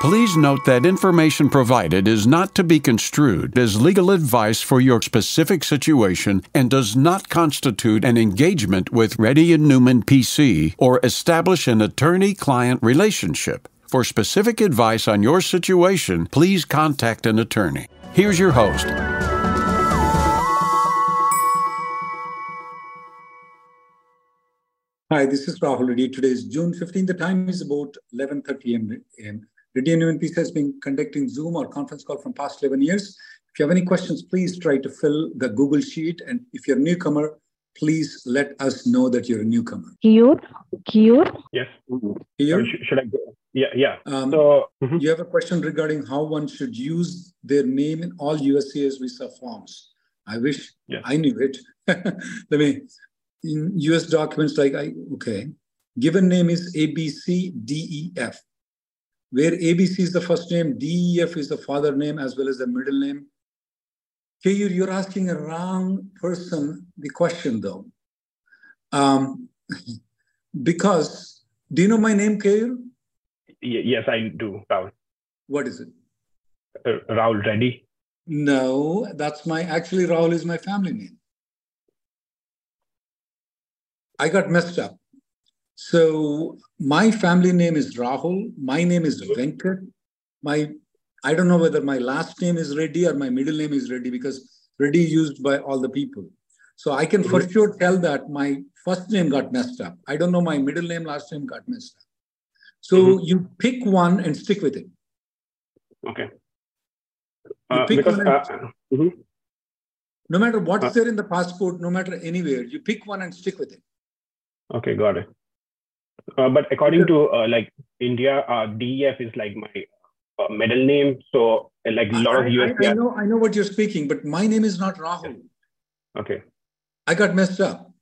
Please note that information provided is not to be construed as legal advice for your specific situation and does not constitute an engagement with Reddy and Neumann PC or establish an attorney-client relationship. For specific advice on your situation, please contact an attorney. Here's your host. Hi, this is Rahul Reddy. Today is June 15. The time is about 11:30 a.m. Reddy and Neumann PC has been conducting Zoom or conference call from past 11 years. If you have any questions, please try to fill the Google Sheet. And if you're a newcomer, please let us know that you're a newcomer. Cure, cure. Yes. Here, Should I go? Yeah, yeah. um, So, mhm. you have a question regarding how one should use their name in all USCIS visa forms. I wish Yes. I knew it. Let me, in US documents, like I, okay, given name is ABCDEF, where ABC is the first name, DEF is the father name as well as the middle name. Kayur, you're asking a wrong person the question though. Um, because, do you know my name, Kayur? Yes, I do, Rahul. What is it? Uh, Rahul Reddy. No, that's my actually Rahul is my family name. I got messed up. So my family name is Rahul. My name is Venkat. My I don't know whether my last name is Reddy or my middle name is Reddy because Reddy used by all the people. So I can for sure tell that my first name got messed up. I don't know my middle name, last name got messed up. So Mhm. you pick one and stick with it. Okay. Uh, because, uh, mhm. No matter what's Uh, there in the passport, no matter anywhere, you pick one and stick with it. okay, got it. Uh, but according to uh, like India, uh, DEF is like my uh, middle name. So, uh, like a lot I, of I- US. I know, I know what you're speaking, but my name is not Rahul. Okay. I got messed up.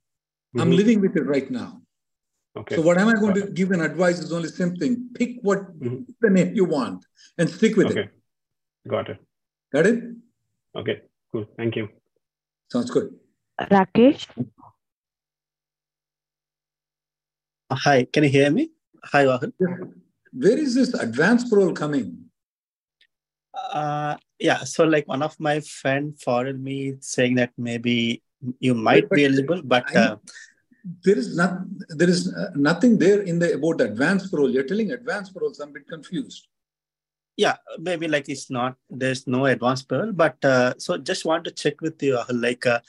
I'm Mhm. living with it right now. Okay. So what am I going to give an advice is only same thing. Pick what Mhm. the name you want and stick with okay. it. Got it. Got it? Okay. Cool. Thank you. Sounds good. Rakesh, Hi, can you hear me? Hi, Rahul. Where is this advanced parole coming? Uh, yeah, so like one of my friend forwarded me saying that maybe you might but be eligible, but I- uh, There is not. There is uh, nothing there in the about advanced parole. You're telling advanced parole. So I'm a bit confused. yeah, maybe like it's not there's no advanced pearl, but uh, so just want to check with you, Rahul, like uh,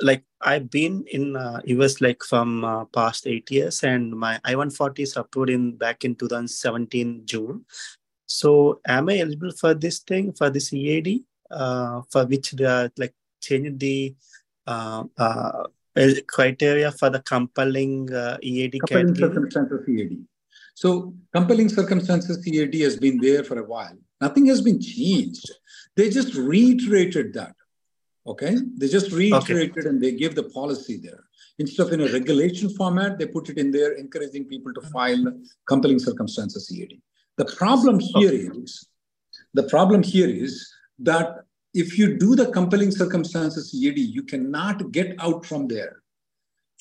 like I've been in uh, US like from uh, past eight years, and my I-140 is approved in back in 2017 June. So am I eligible for this thing for this EAD, uh, for which they are like changing the uh, uh, criteria for the compelling uh, EAD compelling category? circumstances CAD. So compelling circumstances EAD has been there for a while. Nothing has been changed. They just reiterated that. Okay, they just reiterated and they gave the policy there. Instead of in a regulation format, they put it in there, encouraging people to file compelling circumstances CAD. The problem here is, the problem here is that if you do the compelling circumstances CAD, you cannot get out from there.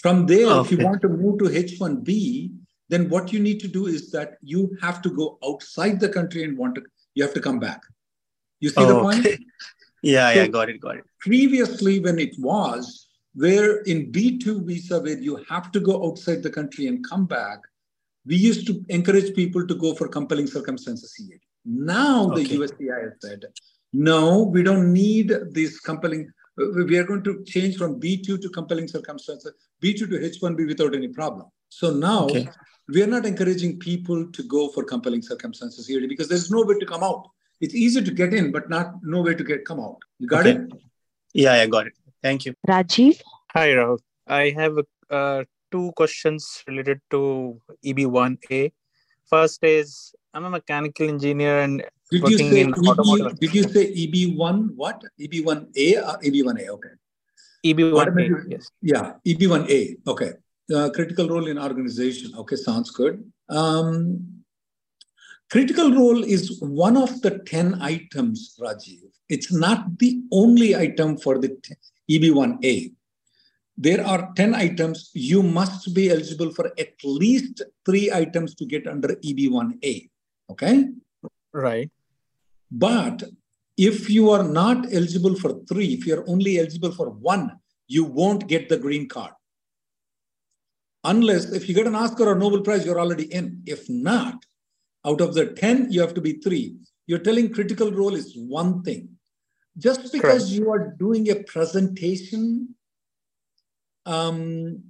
From there, if you want to move to H1B, then what you need to do is that you have to go outside the country and want to, you have to come back. You see the Oh, point? okay. Yeah, yeah, So- got it, got it. Previously, when it was, where in B2 visa, where you have to go outside the country and come back, we used to encourage people to go for compelling circumstances CAD. Now the Okay. USCI has said, no, we don't need this compelling. We are going to change from B2 to compelling circumstances, B2 to H1B without any problem. So now Okay. we are not encouraging people to go for compelling circumstances CAD because there's no way to come out. It's easy to get in, but not no way to get come out. You got Okay. it? Yeah, I got it. Thank you. Rajiv, Hi, Rahul. I have uh, two questions related to EB1A. First is I'm a mechanical engineer and did working you say in EB, automotive. did you say EB1 what? EB1A or EB1A? Okay. EB1A, yes. Yeah, EB1A. Okay. Uh, critical role in organization. Okay, sounds good. Um, critical role is one of the 10 items, Rajiv. It's not the only item for the EB1A. There are 10 items. You must be eligible for at least three items to get under EB1A. Okay. Right. But if you are not eligible for three, if you're only eligible for one, you won't get the green card. Unless if you get an Oscar or Nobel Prize, you're already in. If not, out of the 10, you have to be three. You're telling critical role is one thing. Just because Correct. you are doing a presentation, um,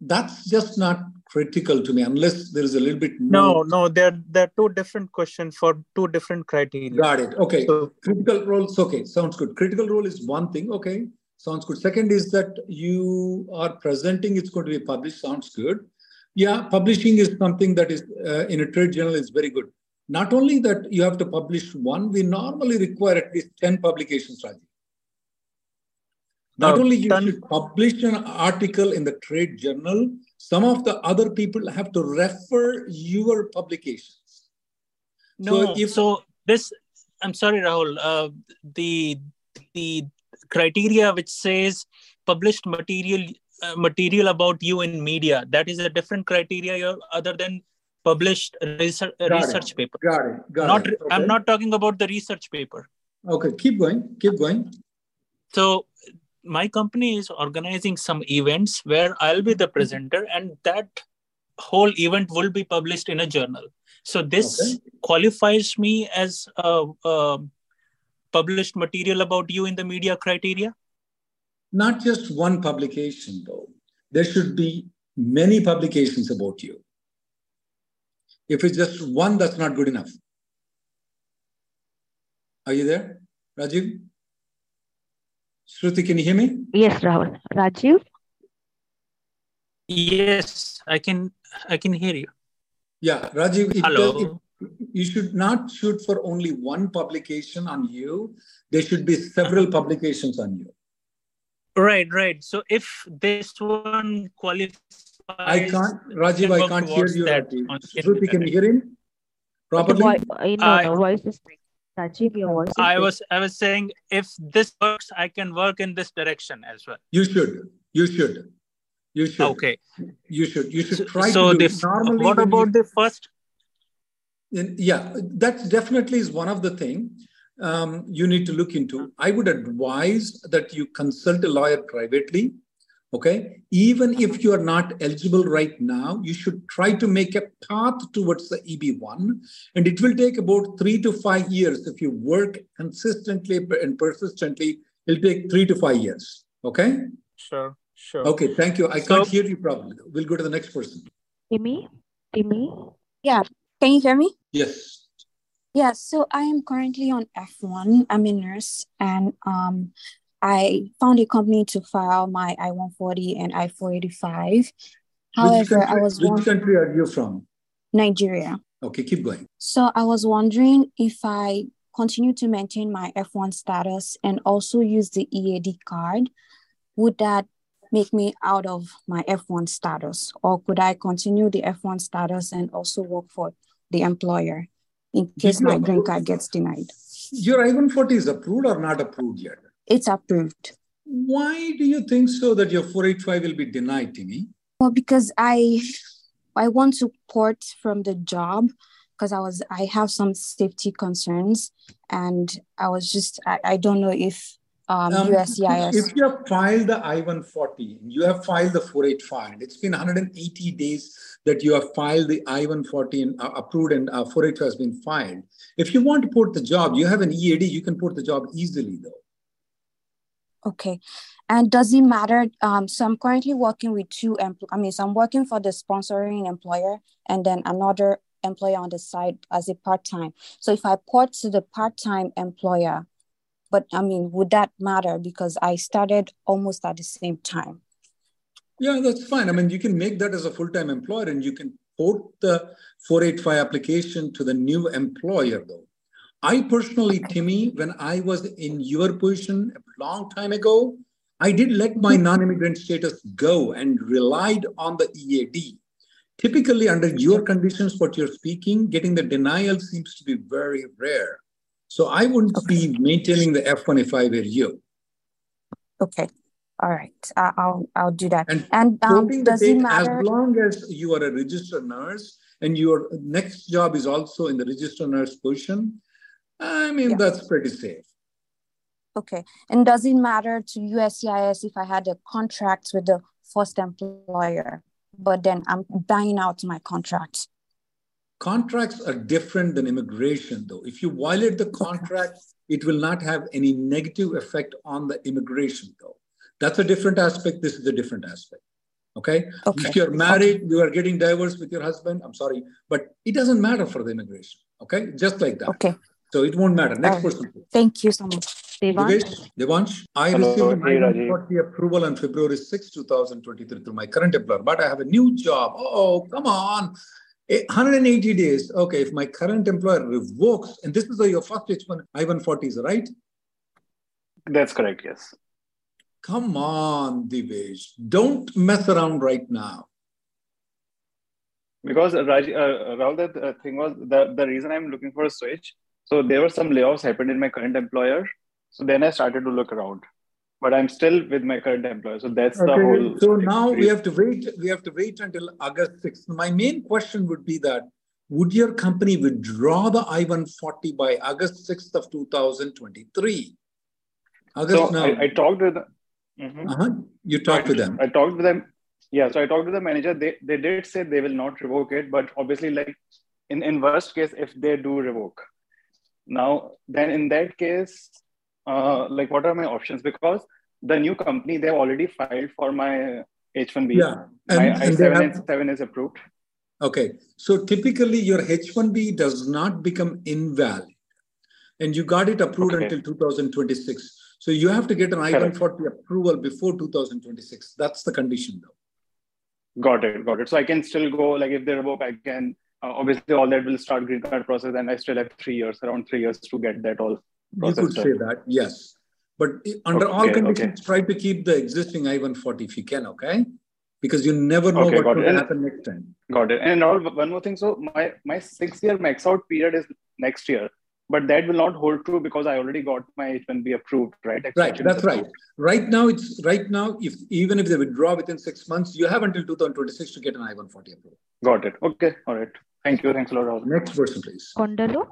that's just not critical to me, unless there is a little bit No, more. no, they're they're two different questions for two different criteria. Got it. Okay. So critical roles okay sounds good critical role is one thing okay sounds good second is that you are presenting it's going to be published sounds good yeah publishing is something that is uh, in a trade journal is very good not only that you have to publish one we normally require at least 10 publications Rajiv. not Uh, only you should publish an article in the trade journal some of the other people have to refer your publications no, So if- so this I'm sorry, Rahul. Uh, the the criteria which says published material uh, material about you in media that is a different criteria other than published research, uh, it. research paper. got it got Not it re- I'm not talking about the research paper. Okay, keep going, keep going. So my company is organizing some events where I'll be the presenter, and that whole event will be published in a journal. So this Okay. qualifies me as a, a published material about you in the media criteria. Not just one publication, though. There should be many publications about you. If it's just one, that's not good enough. Are you there, Rajiv? Shruti, can you hear me? Yes, Rahul. Rajiv? Yes, I can. I can hear you. Yeah, Rajiv, it Hello. does- it- you should not shoot for only one publication on you. There should be several publications on you. Right, right. So if this one qualifies, I can't, Rajiv, I can't hear you. that Rajiv. on- Shruti, can you hear him The properly? voi- uh, no, I- no, voice is Rajiv, your voice I was I was saying if this works, I can work in this direction as well. You should. You should. You should. Okay. You should. You should try so to do the normally. what when you- about the first? in- yeah, that definitely is one of the thing um, you need to look into. I would advise that you consult a lawyer privately. Okay, even if you are not eligible right now, you should try to make a path towards the EB1, and it will take about three to five years if you work consistently and persistently. It'll take three to five years. Okay. Sure, sure. Okay. Thank you. I So- can't hear you properly. We'll go to the next person. Timmy? Timmy? Yeah. Can you hear me? Yes. Yeah, so I am currently on F1. I'm a nurse and um I found a company to file my I-140 and I-485. Which However, I was Which country are you from? Nigeria. Okay, keep going. So I was wondering if I continue to maintain my F1 status and also use the EAD card, would that make me out of my F1 status? Or could I continue the F1 status and also work for the employer in case my green card gets denied? Your I-140 is approved or not approved yet? It's approved. Why do you think so that your 485 will be denied, Timmy? Well, because I I want to port from the job because I was I have some safety concerns and I was just I, I don't know if um, Um, USCIS If you have filed the I-140, you have filed the 485. It's been 180 days that you have filed the I-140 and uh, approved and uh, 485 has been filed. If you want to port the job, you have an EAD, you can port the job easily though. Okay. And does it matter? Um, so I'm currently working with two empl- I mean, so I'm working for the sponsoring employer and then another employer on the side as a part-time. So if I port to the part-time employer, but I mean, would that matter? Because I started almost at the same time. Yeah, that's fine. I mean, you can make that as a full-time employer and you can port the 485 application to the new employer, though. I personally, Timmy, when I was in your position a long time ago, I did let my mm-hmm. non immigrant status go and relied on the EAD. Typically, under your conditions, what you're speaking, getting the denial seems to be very rare. So I wouldn't okay. be maintaining the F1 if I were you. Okay. All right. Uh, I'll I'll do that. And, and um, does it matter? As long as you are a registered nurse and your next job is also in the registered nurse position, I mean, yeah. that's pretty safe. Okay. And does it matter to USCIS if I had a contract with the first employer, but then I'm buying out my contract? Contracts are different than immigration, though. If you violate the contract, it will not have any negative effect on the immigration, though. That's a different aspect. This is a different aspect. Okay? okay. If you're married, okay. you are getting divorced with your husband, I'm sorry, but it doesn't matter for the immigration. Okay? Just like that. Okay. So it won't matter. Next person. Please. Thank you so much. Devansh. Devansh, I Hello, received my the approval on February 6, 2023 through my current employer, but I have a new job. Oh, come on. 180 days. Okay, if my current employer revokes, and this is your first H1 I-140s, right? That's correct, yes. Come on, Divesh. Don't mess around right now. Because Raj, uh, Rahul, the uh, thing was the, the reason I'm looking for a switch. So there were some layoffs happened in my current employer. So then I started to look around. But I'm still with my current employer. So that's okay. the whole. So now we have to wait. We have to wait until August 6th. My main question would be that would your company withdraw the I-140 by August 6th of 2023? August so now. I, I talked with Mm-hmm. Uh-huh. You talked with them. I talked with them. Yeah, so I talked to the manager. They they did say they will not revoke it, but obviously, like in in worst case, if they do revoke, now then in that case, uh, like what are my options? Because the new company they've already filed for my H1B. Yeah, and, my I-7 and 7 is approved. Okay, so typically your H1B does not become invalid, and you got it approved okay. until 2026. So you have to get an I-140 approval before 2026. That's the condition, though. Got it. Got it. So I can still go, like if they revoke, I can, uh, obviously all that will start green card process and I still have three years, around three years to get that all You could say that, yes. But under okay, all conditions, okay. try to keep the existing I-140 if you can, okay? Because you never know okay, what will happen next time. Got it. And all, one more thing. So my, my six-year max out period is next year but that will not hold true because I already got my H1B approved, right? Extension right, that's right. Right now, it's right now. If even if they withdraw within six months, you have until 2026 to get an I-140 approval. Got it. Okay. All right. Thank you. Thanks a lot. Next person, please. Kondalu.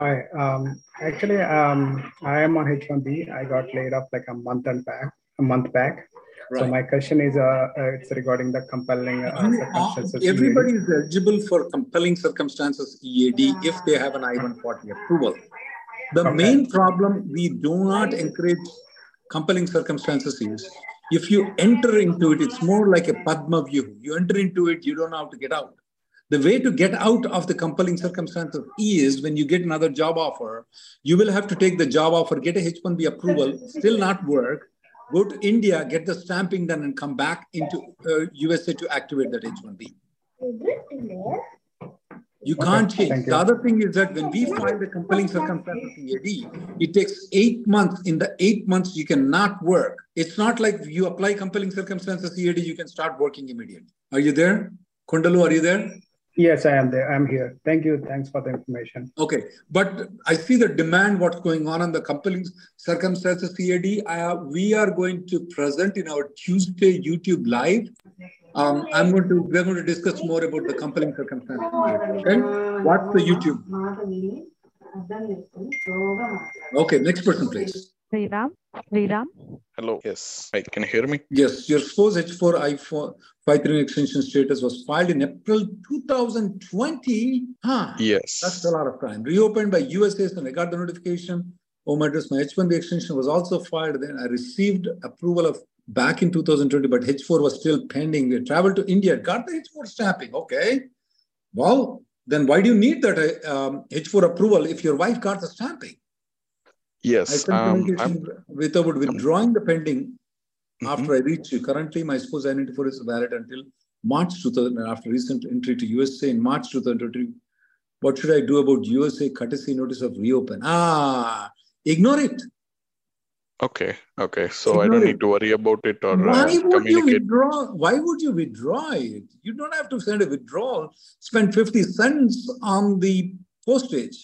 Hi. Um, actually, um, I am on H1B. I got laid off like a month and back, a month back. Right. So my question is, uh, uh, it's regarding the compelling uh, circumstances. Everybody is eligible for compelling circumstances EAD if they have an I-140 approval. The okay. main problem we do not encourage compelling circumstances is if you enter into it, it's more like a Padmavyuha. You enter into it, you don't know how to get out. The way to get out of the compelling circumstances is when you get another job offer, you will have to take the job offer, get a H1B approval, still not work, go to India, get the stamping done, and come back into uh, USA to activate that H1B. You can't okay, change. The other thing is that when we file the compelling circumstances EAD, it takes eight months. In the eight months, you cannot work. It's not like you apply compelling circumstances EAD, you can start working immediately. Are you there? Kundalu, are you there? Yes, I am there. I'm here. Thank you. Thanks for the information. Okay. But I see the demand, what's going on in the compelling circumstances CAD. I, we are going to present in our Tuesday YouTube live. Um, I'm going to, we're going to discuss more about the compelling circumstances. Okay. What's the YouTube? Okay. Next person, please. Sriram. Sriram. Hello. Yes. Hi. Can you hear me? Yes. Your spouse H4 I4 53 extension status was filed in April 2020. Huh. Yes. That's a lot of time. Reopened by USCIS and I got the notification. Oh my goodness, my H1B extension was also filed. Then I received approval of back in 2020, but H4 was still pending. We traveled to India, got the H4 stamping. Okay. Well, then why do you need that um, H4 approval if your wife got the stamping? Yes. I um, without withdrawing the pending mm-hmm. after I reach you. Currently, my spouse identity is valid until March 2000, after recent entry to USA in March 2023, what should I do about USA courtesy notice of reopen? Ah, ignore it. Okay, okay. So ignore I don't it. need to worry about it or why uh, would you withdraw? Why would you withdraw it? You don't have to send a withdrawal. Spend fifty cents on the postage.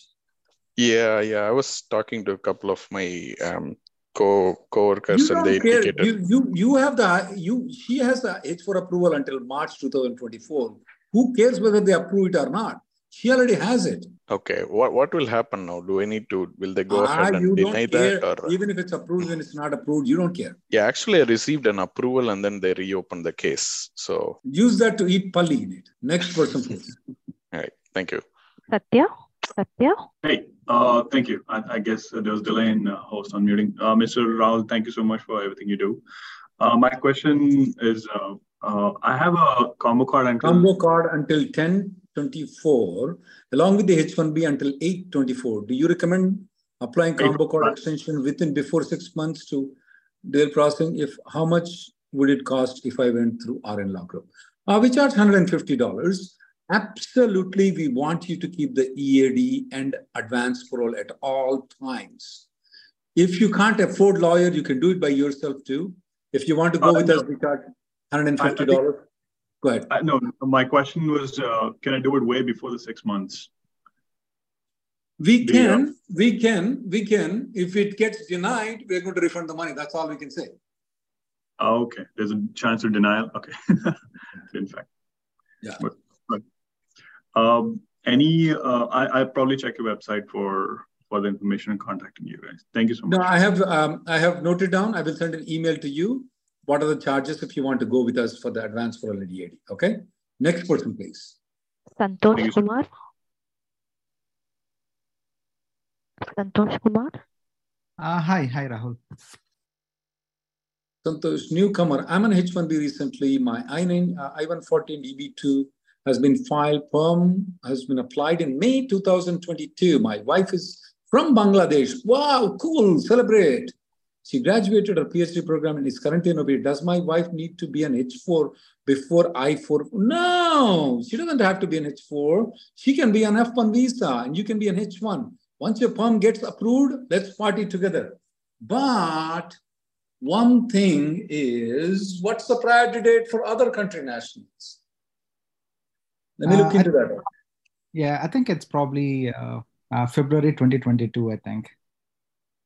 Yeah, yeah. I was talking to a couple of my um, co co-workers and they care. indicated you, you you have the you she has the H4 approval until March 2024. Who cares whether they approve it or not? She already has it. Okay. What what will happen now? Do I need to will they go ah, ahead and deny that or even if it's approved and it's not approved, you don't care. Yeah, actually I received an approval and then they reopened the case. So use that to eat pali in it. Next person, please. All right. Thank you. Satya. Satya. Hey, uh, thank you. I, I guess there was delay in uh, host unmuting. Uh, Mr. Rahul, thank you so much for everything you do. Uh, my question is, uh, uh, I have a combo card until combo card until 1024, along with the H1B until 824. Do you recommend applying combo card extension within before six months to their processing? If how much would it cost if I went through RN Law Group? Uh, we charge $150 absolutely we want you to keep the EAD and advance parole at all times. If you can't afford lawyer, you can do it by yourself too. If you want to go uh, with no. us, we charge $150. Think, go ahead. Uh, no, my question was, uh, can I do it way before the six months? We can, we can, we can. If it gets denied, we're going to refund the money. That's all we can say. Oh, okay. There's a chance of denial. Okay. In fact. Yeah. But, um, any, uh, I, I probably check your website for for the information and contacting you guys. Thank you so much. No, I have um, I have noted down. I will send an email to you. What are the charges if you want to go with us for the advance for EAD? Okay. Next person, please. Santosh Kumar. Santosh Kumar. Uh, hi, hi, Rahul. Santosh, newcomer. I'm on H1B recently. My I-9, uh, I-140 EB2 has been filed, perm has been applied in May 2022. My wife is from Bangladesh. Wow, cool, celebrate. She graduated her PhD program and is currently in OPT. Does my wife need to be an H4 before I4? No, she doesn't have to be an H4. She can be an F1 visa and you can be an H1. Once your perm gets approved, let's party together. But one thing is, what's the priority date for other country nationals? Let me look uh, into that. Yeah, I think it's probably uh, uh, February 2022, I think.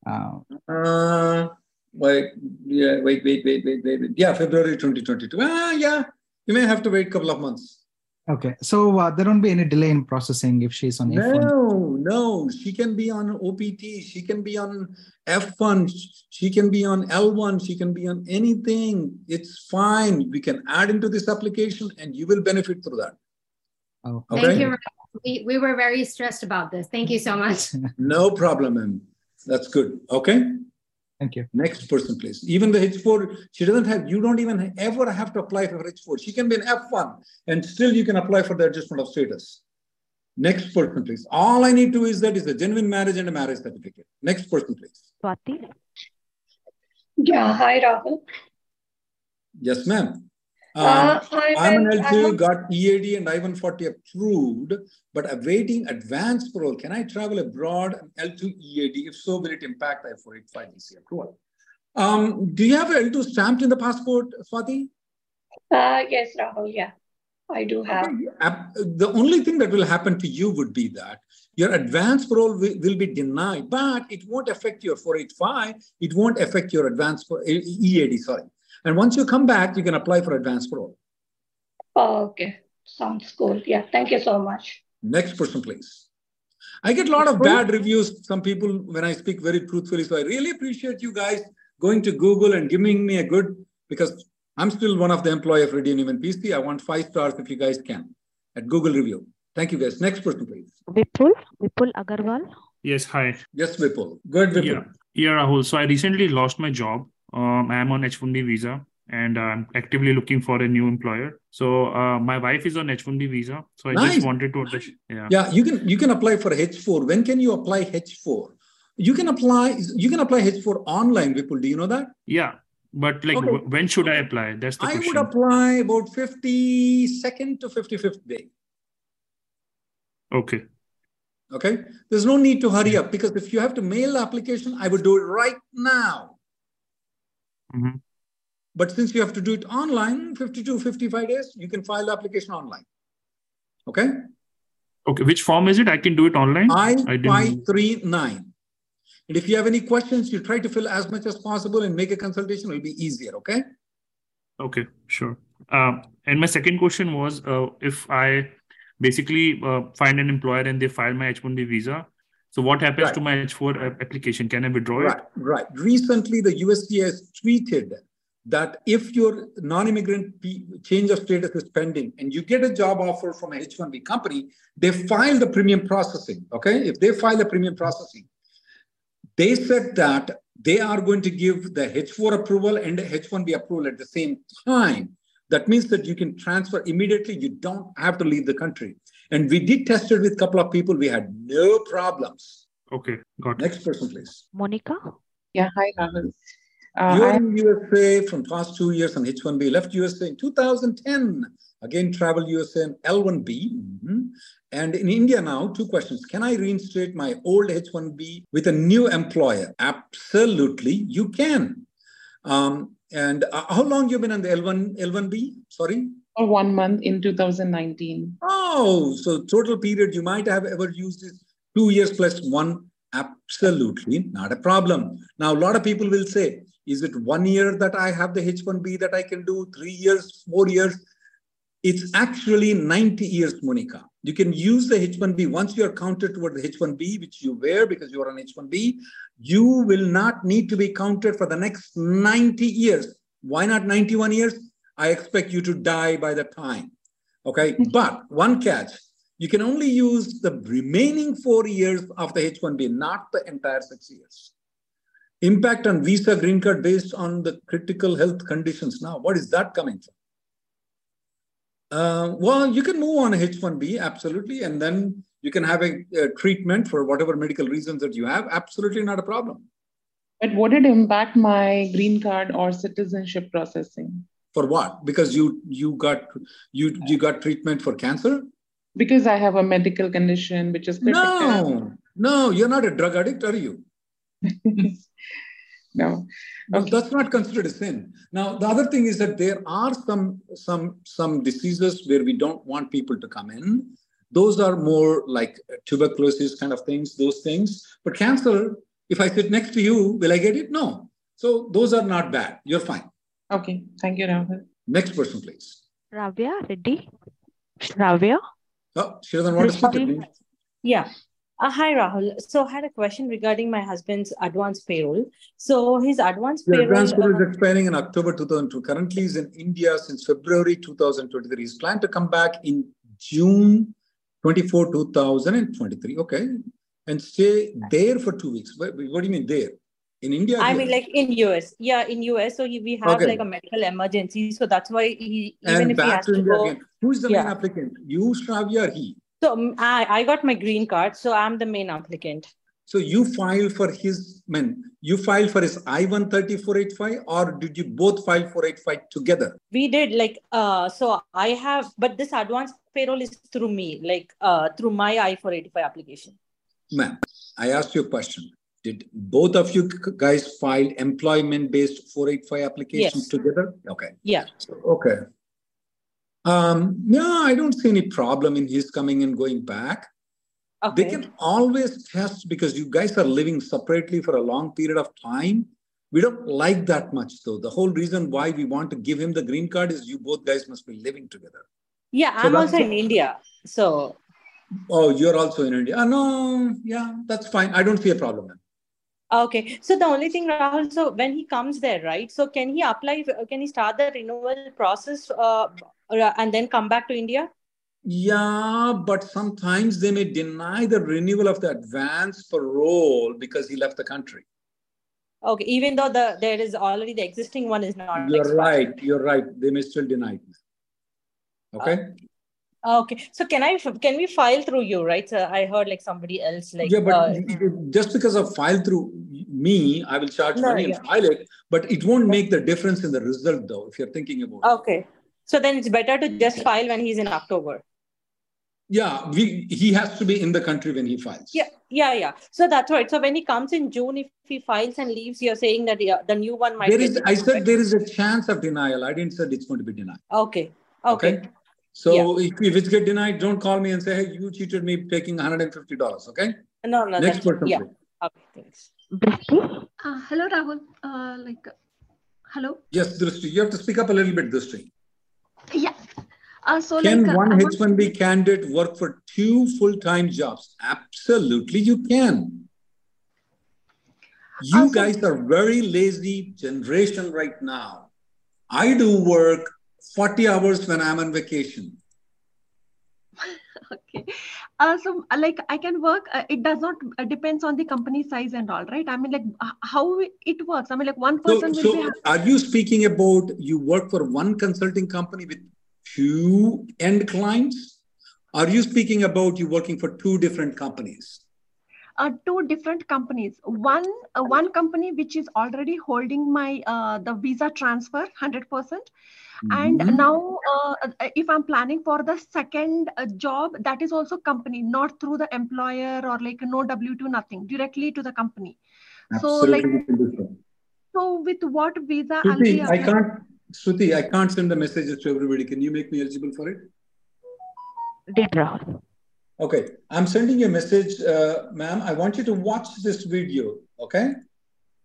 Uh, uh, wait, yeah, wait, wait, wait, wait, wait, wait. Yeah, February 2022. Ah, yeah, you may have to wait a couple of months. Okay, so uh, there won't be any delay in processing if she's on F1. No, no, she can be on OPT, she can be on F1, she can be on L1, she can be on anything. It's fine. We can add into this application and you will benefit through that. Oh, okay. Thank you. We, we were very stressed about this. Thank you so much. no problem, ma'am. That's good. Okay. Thank you. Next person, please. Even the H4, she doesn't have, you don't even ever have to apply for H4. She can be an F1 and still you can apply for the adjustment of status. Next person, please. All I need to is that is a genuine marriage and a marriage certificate. Next person, please. Swati. Yeah, hi, Rahul. Yes, ma'am. Uh, I'm an L2, got EAD and I-140 approved, but awaiting advance parole. Can I travel abroad L2 EAD? If so, will it impact I-485 DC approval? Um, do you have an L2 stamped in the passport, Swati? Uh, yes, Rahul, yeah. I do have. Okay. The only thing that will happen to you would be that your advance parole will, will, be denied, but it won't affect your 485. It won't affect your advance EAD, sorry. And once you come back, you can apply for advanced parole. Oh, okay. Sounds cool. Yeah. Thank you so much. Next person, please. I get a lot of bad reviews. Some people, when I speak very truthfully, so I really appreciate you guys going to Google and giving me a good, because I'm still one of the employee of Reddy Neumann PC. I want five stars if you guys can at Google review. Thank you guys. Next person, please. Vipul, Vipul Agarwal. Yes, hi. Yes, Vipul. Good, Vipul. Yeah, yeah, Rahul. So I recently lost my job um, I'm on H1B visa and I'm actively looking for a new employer. So uh, my wife is on H1B visa. So I nice. just wanted to yeah. Yeah, you can you can apply for H4. When can you apply H4? You can apply you can apply H4 online, Vipul. Do you know that? Yeah. but like okay. when should I apply? That's the I question. would apply about 52nd to 55th day. Okay. Okay. There's no need to hurry up because if you have to mail the application, I would do it right now. Mm-hmm. But since you have to do it online, 52, 55 days, you can file the application online. Okay. Okay. Which form is it? I can do it online? I-539. And if you have any questions, you try to fill as much as possible and make a consultation. It will be easier. Okay. Okay. Sure. Uh, and my second question was uh, if I basically uh, find an employer and they file my H1B visa. So what happens right. to my H4 application? Can I withdraw right, it? Right. Recently, the USCIS has tweeted that if your non-immigrant P- change of status is pending and you get a job offer from a H1B company, they file the premium processing. Okay, if they file the premium processing, they said that they are going to give the H4 approval and the H1B approval at the same time. That means that you can transfer immediately. You don't have to leave the country. And we did test it with a couple of people. We had no problems. Okay, got it. Next person, please. Monica? Yeah, hi, Rahul. Uh, You're in USA from past two years on H1B. Left USA in 2010. Again, travel USA and L1B. Mm-hmm. And in India now, two questions. Can I reinstate my old H1B with a new employer? Absolutely, you can. Um, and uh, how long you been on the L1 L1B? Sorry. Or one month in 2019. Oh, so total period you might have ever used is two years plus one. Absolutely not a problem. Now, a lot of people will say, is it one year that I have the H1B that I can do, three years, four years? It's actually 90 years, Monica. You can use the H1B once you are counted toward the H1B, which you wear because you are on H1B. You will not need to be counted for the next 90 years. Why not 91 years? I expect you to die by the time. Okay. But one catch you can only use the remaining four years of the H1B, not the entire six years. Impact on visa green card based on the critical health conditions. Now, what is that coming from? Uh, well, you can move on H1B, absolutely. And then you can have a, a, treatment for whatever medical reasons that you have. Absolutely not a problem. But would it impact my green card or citizenship processing? For what? Because you you got you you got treatment for cancer? Because I have a medical condition which is critical. No, no, you're not a drug addict, are you? no. Okay. that's not considered a sin. Now, the other thing is that there are some some some diseases where we don't want people to come in. Those are more like tuberculosis kind of things, those things. But cancer, if I sit next to you, will I get it? No. So those are not bad. You're fine. Okay. Thank you, Rahul. Next person, please. Ravya Reddy. Ravya. Oh, she doesn't want to speak. Yeah. Uh, hi, Rahul. So I had a question regarding my husband's advance parole. So his advance the parole... advance parole uh, is expiring in October 2002. Currently, he's in India since February 2023. He's planned to come back in June 24, 2023. Okay. And stay there for two weeks. What, what do you mean there? In India? I mean, like in US. Yeah, in US. So we have okay. like a medical emergency. So that's why he, even and if he has to, India go... Again. Who's the yeah. main applicant? You, Shravya, or he? So um, I, I got my green card, so I'm the main applicant. So you file for his, man, you file for his I-13485 or did you both file 485 together? We did like, uh, so I have, but this advance parole is through me, like uh, through my I-485 application. Ma'am, I asked you a question. Did both of you guys file employment-based 485 applications yes. together? Okay. Yeah. So, okay. Um, yeah, I don't see any problem in his coming and going back. Okay. They can always test because you guys are living separately for a long period of time. We don't like that much, though. The whole reason why we want to give him the green card is you both guys must be living together. Yeah, so I'm also in India. So. Oh, you're also in India. Uh, no, yeah, that's fine. I don't see a problem. Okay. So the only thing, Rahul, so when he comes there, right? So can he apply, can he start the renewal process uh, and then come back to India? Yeah, but sometimes they may deny the renewal of the advance parole because he left the country. Okay, even though the there is already the existing one is not. You're expired. right. You're right. They may still deny it. Okay. Okay, so can I can we file through you, right? So I heard like somebody else like yeah, but uh, just because of file through me, I will charge No, money yeah. and file it, but it won't make the difference in the result, though. If you're thinking about, it. okay. So then it's better to just file when he's in October. yeah, we he has to be in the country when he files. Yeah, yeah, yeah. So that's right. So when he comes in June, if he files and leaves, you're saying that yeah, the new one might. There is, I said there is a chance of denial. I didn't say it's going to be denied. Okay. Okay. So if, if it's get denied, don't call me and say, hey, you cheated me taking $150. Okay. No, no. Next that's- person, Yeah. please. Okay. Thanks. Uh, hello, Rahul. Uh, like, hello. Yes, Drishti. You have to speak up a little bit, Drishti. Yeah. Uh, so Can like, uh, one I want- H1B candidate work for two full-time jobs? Absolutely, you can. You guys are very lazy generation right now. I do work 40 hours when I'm on vacation. okay. Uh, so like I can work. Uh, it does not uh, depends on the company size and all, right? I mean, like how it works. I mean, like one So, person will so be. are you speaking about you work for one consulting company with two end clients? Are you speaking about you working for two different companies? uh, two different companies. One uh, one company which is already holding my uh, the visa transfer hundred percent, and Mhm. now uh, uh, if I'm planning for the second uh, job, that is also company, not through the employer or like no W two nothing, directly to the company. So like Absolutely, we can do so. so with what visa I'll Shruti, I can't. Shruti, I can't send the messages to everybody. Can you make me eligible for it? Did Rahul. Okay, I'm sending you a message, uh, ma'am. I want you to watch this video. Okay.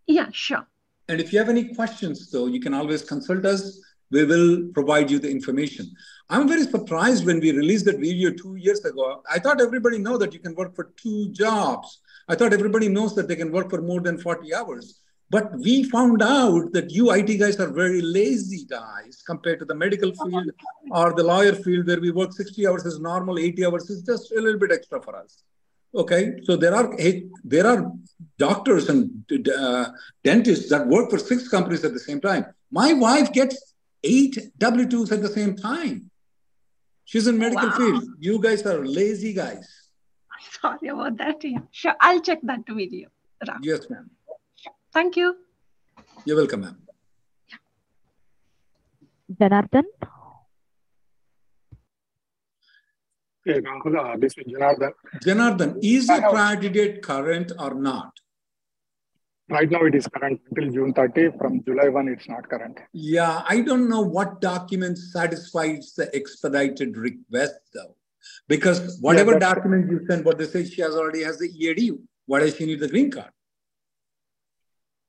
Yeah, sure. And if you have any questions, though, you can always consult us. We will provide you the information. I'm very surprised when we released that video two years ago. I thought everybody know that you can work for two jobs. I thought everybody knows that they can work for more than 40 hours. But we found out that you IT guys are very lazy guys compared to the medical field or the lawyer field where we work 60 hours is normal, 80 hours is just a little bit extra for us. Okay, so there are there are doctors and uh, dentists that work for six companies at the same time. My wife gets eight W twos at the same time. She's in medical Wow. field. You guys are lazy guys. Sorry about that. Yeah, sure. I'll check that video. Ra- Yes, ma'am. Thank you. You're welcome, ma'am. Janardhan? Yeah, Rahul, uh, this is Janardhan. Janardhan, is I your priority date current or not? Right now, it is current until June 30. From July 1, it's not current. Yeah, I don't know what document satisfies the expedited request though. Because whatever that's- document you send, what they say she has already has the EAD. Why does she need the green card?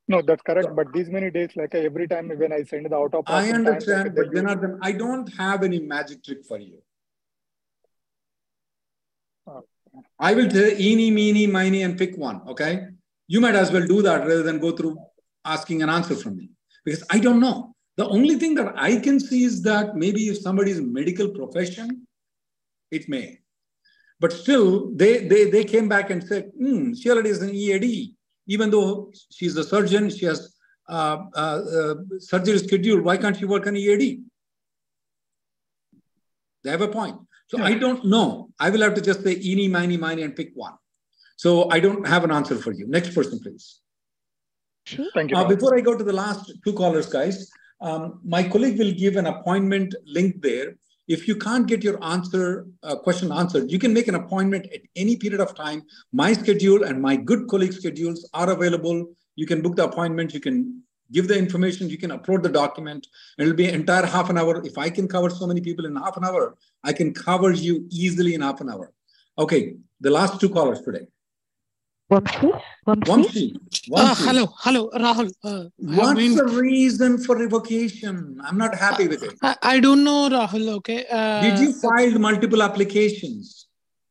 No, that's correct. But these many days, like every time when I send the out of I process time, understand, like, but Janardhan, I don't have any magic trick for you. I will tell eeny, meeny, miny, and pick one. Okay. You might as well do that rather than go through asking an answer from me because I don't know. The only thing that I can see is that maybe if somebody is medical profession, it may. But still, they they, they came back and said, hmm, she already is an EAD. Even though she's a surgeon, she has uh, uh, uh, surgery scheduled. Why can't she work on EAD? They have a point. So I don't know. I will have to just say eeny, miny, miny, and pick one. So I don't have an answer for you. Next person, please. Thank you. Uh, before I go to the last two callers, guys, um, my colleague will give an appointment link there. If you can't get your answer uh, question answered, you can make an appointment at any period of time. My schedule and my good colleague schedules are available. You can book the appointment. You can give the information. You can upload the document. It'll be an entire half an hour. If I can cover so many people in half an hour, I can cover you easily in half an hour. Okay, the last two callers today. Uh, hello, hello, Rahul. Uh, I have the reason for revocation? I'm not happy with it. I, I don't know, Rahul. Okay. Uh, Did you file multiple applications?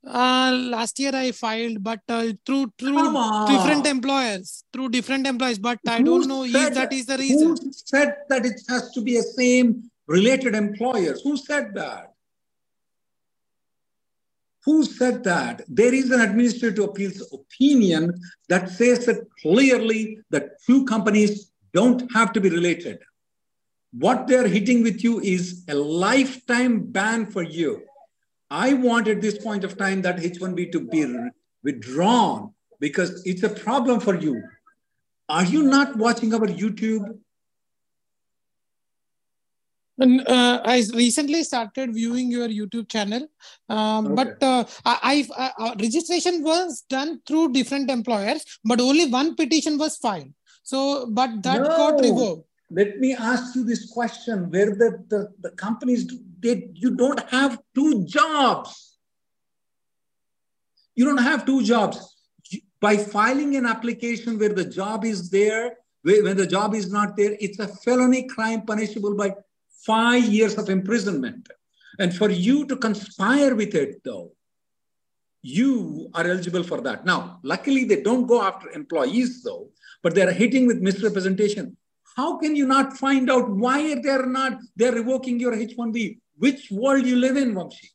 Uh, last year I filed, but uh, through through different employers, through different employers. But I don't know said- if that is the reason. Who said that it has to be a same related employers? Who said that? Who said that? There is an administrative appeals opinion that says that clearly that two companies don't have to be related. What they're hitting with you is a lifetime ban for you. I want at this point of time that H1B to be withdrawn because it's a problem for you. Are you not watching our YouTube? And, uh, I recently started viewing your YouTube channel, um, okay. but uh, I, I uh, registration was done through different employers, but only one petition was filed. So, but that no. got revoked. Let me ask you this question: Where the the, the companies they you don't have two jobs. You don't have two jobs. By filing an application where the job is there, when the job is not there, it's a felony crime punishable by five years of imprisonment. And for you to conspire with it, though, you are eligible for that. Now, luckily, they don't go after employees, though, but they're hitting with misrepresentation. How can you not find out why they're not, they're revoking your H1B? Which world you live in, Vamshi?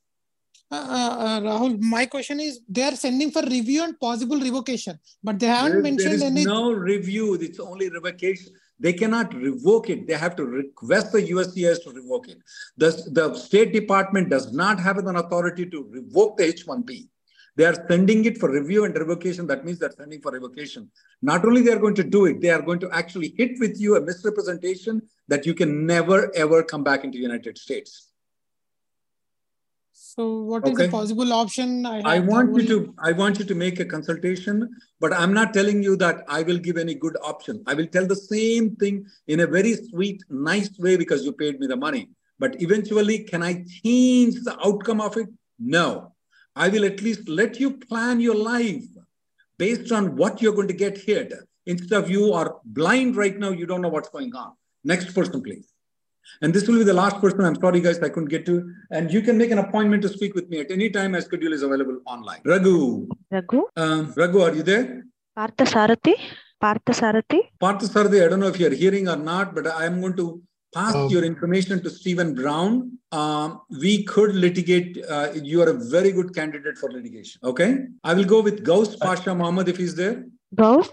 Uh, uh, uh, Rahul, my question is they are sending for review and possible revocation, but they haven't there, mentioned there is any. No review, it's only revocation. They cannot revoke it. They have to request the USCIS to revoke it. The, the State Department does not have an authority to revoke the H-1B. They are sending it for review and revocation. That means they're sending for revocation. Not only they are going to do it, they are going to actually hit with you a misrepresentation that you can never, ever come back into the United States. So what is okay. the possible option? I, I want you to I want you to make a consultation, but I'm not telling you that I will give any good option. I will tell the same thing in a very sweet, nice way because you paid me the money. But eventually, can I change the outcome of it? No. I will at least let you plan your life based on what you're going to get hit. Instead of you are blind right now, you don't know what's going on. Next person, please. And this will be the last person. I'm sorry, guys, I couldn't get to. And you can make an appointment to speak with me at any time. My schedule is available online. Raghu. Raghu. Um, Raghu, are you there? Partha Sarathi. Partha Sarathi. Partha Sarathi, I don't know if you're hearing or not, but I am going to pass oh. your information to Stephen Brown. Um, we could litigate. Uh, you are a very good candidate for litigation. Okay. I will go with Gauss Pasha Mohammed if he's there. Gauss?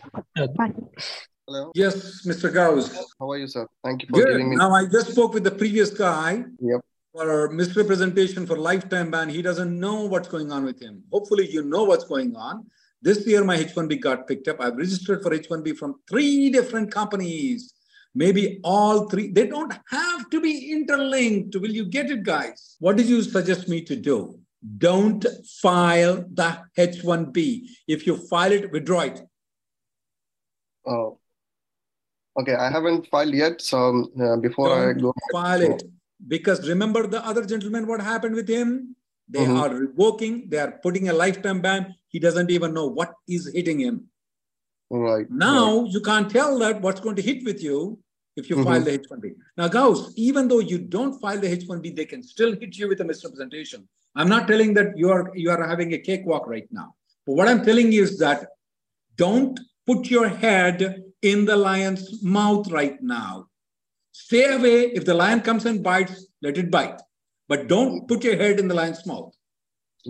Hello. Yes, Mr. Gauss. How are you, sir? Thank you for Good. giving me. Now, I just spoke with the previous guy. Yep. For misrepresentation for lifetime ban, he doesn't know what's going on with him. Hopefully, you know what's going on. This year, my H1B got picked up. I've registered for H1B from three different companies. Maybe all three. They don't have to be interlinked. Will you get it, guys? What did you suggest me to do? Don't file the H1B. If you file it, withdraw it. Oh, Okay, I haven't filed yet. So uh, before Don't I go, file it because remember the other gentleman. What happened with him? They mm-hmm. are revoking. They are putting a lifetime ban. He doesn't even know what is hitting him. Right. Now right. you can't tell that what's going to hit with you if you mm-hmm. file the H1B. Now, Gauss, even though you don't file the H1B, they can still hit you with a misrepresentation. I'm not telling that you are you are having a cakewalk right now. But what I'm telling you is that don't put your head in the lion's mouth right now. Stay away. If the lion comes and bites, let it bite. But don't put your head in the lion's mouth.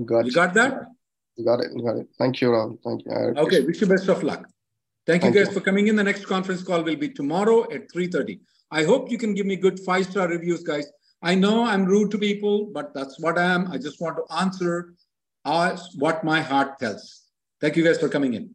Got you got that? Got it. Got it. Thank you, Ram. Thank you. Okay. Wish you best of luck. Thank, Thank you guys you. for coming in. The next conference call will be tomorrow at 3.30. I hope you can give me good five-star reviews, guys. I know I'm rude to people, but that's what I am. I just want to answer what my heart tells. Thank you guys for coming in.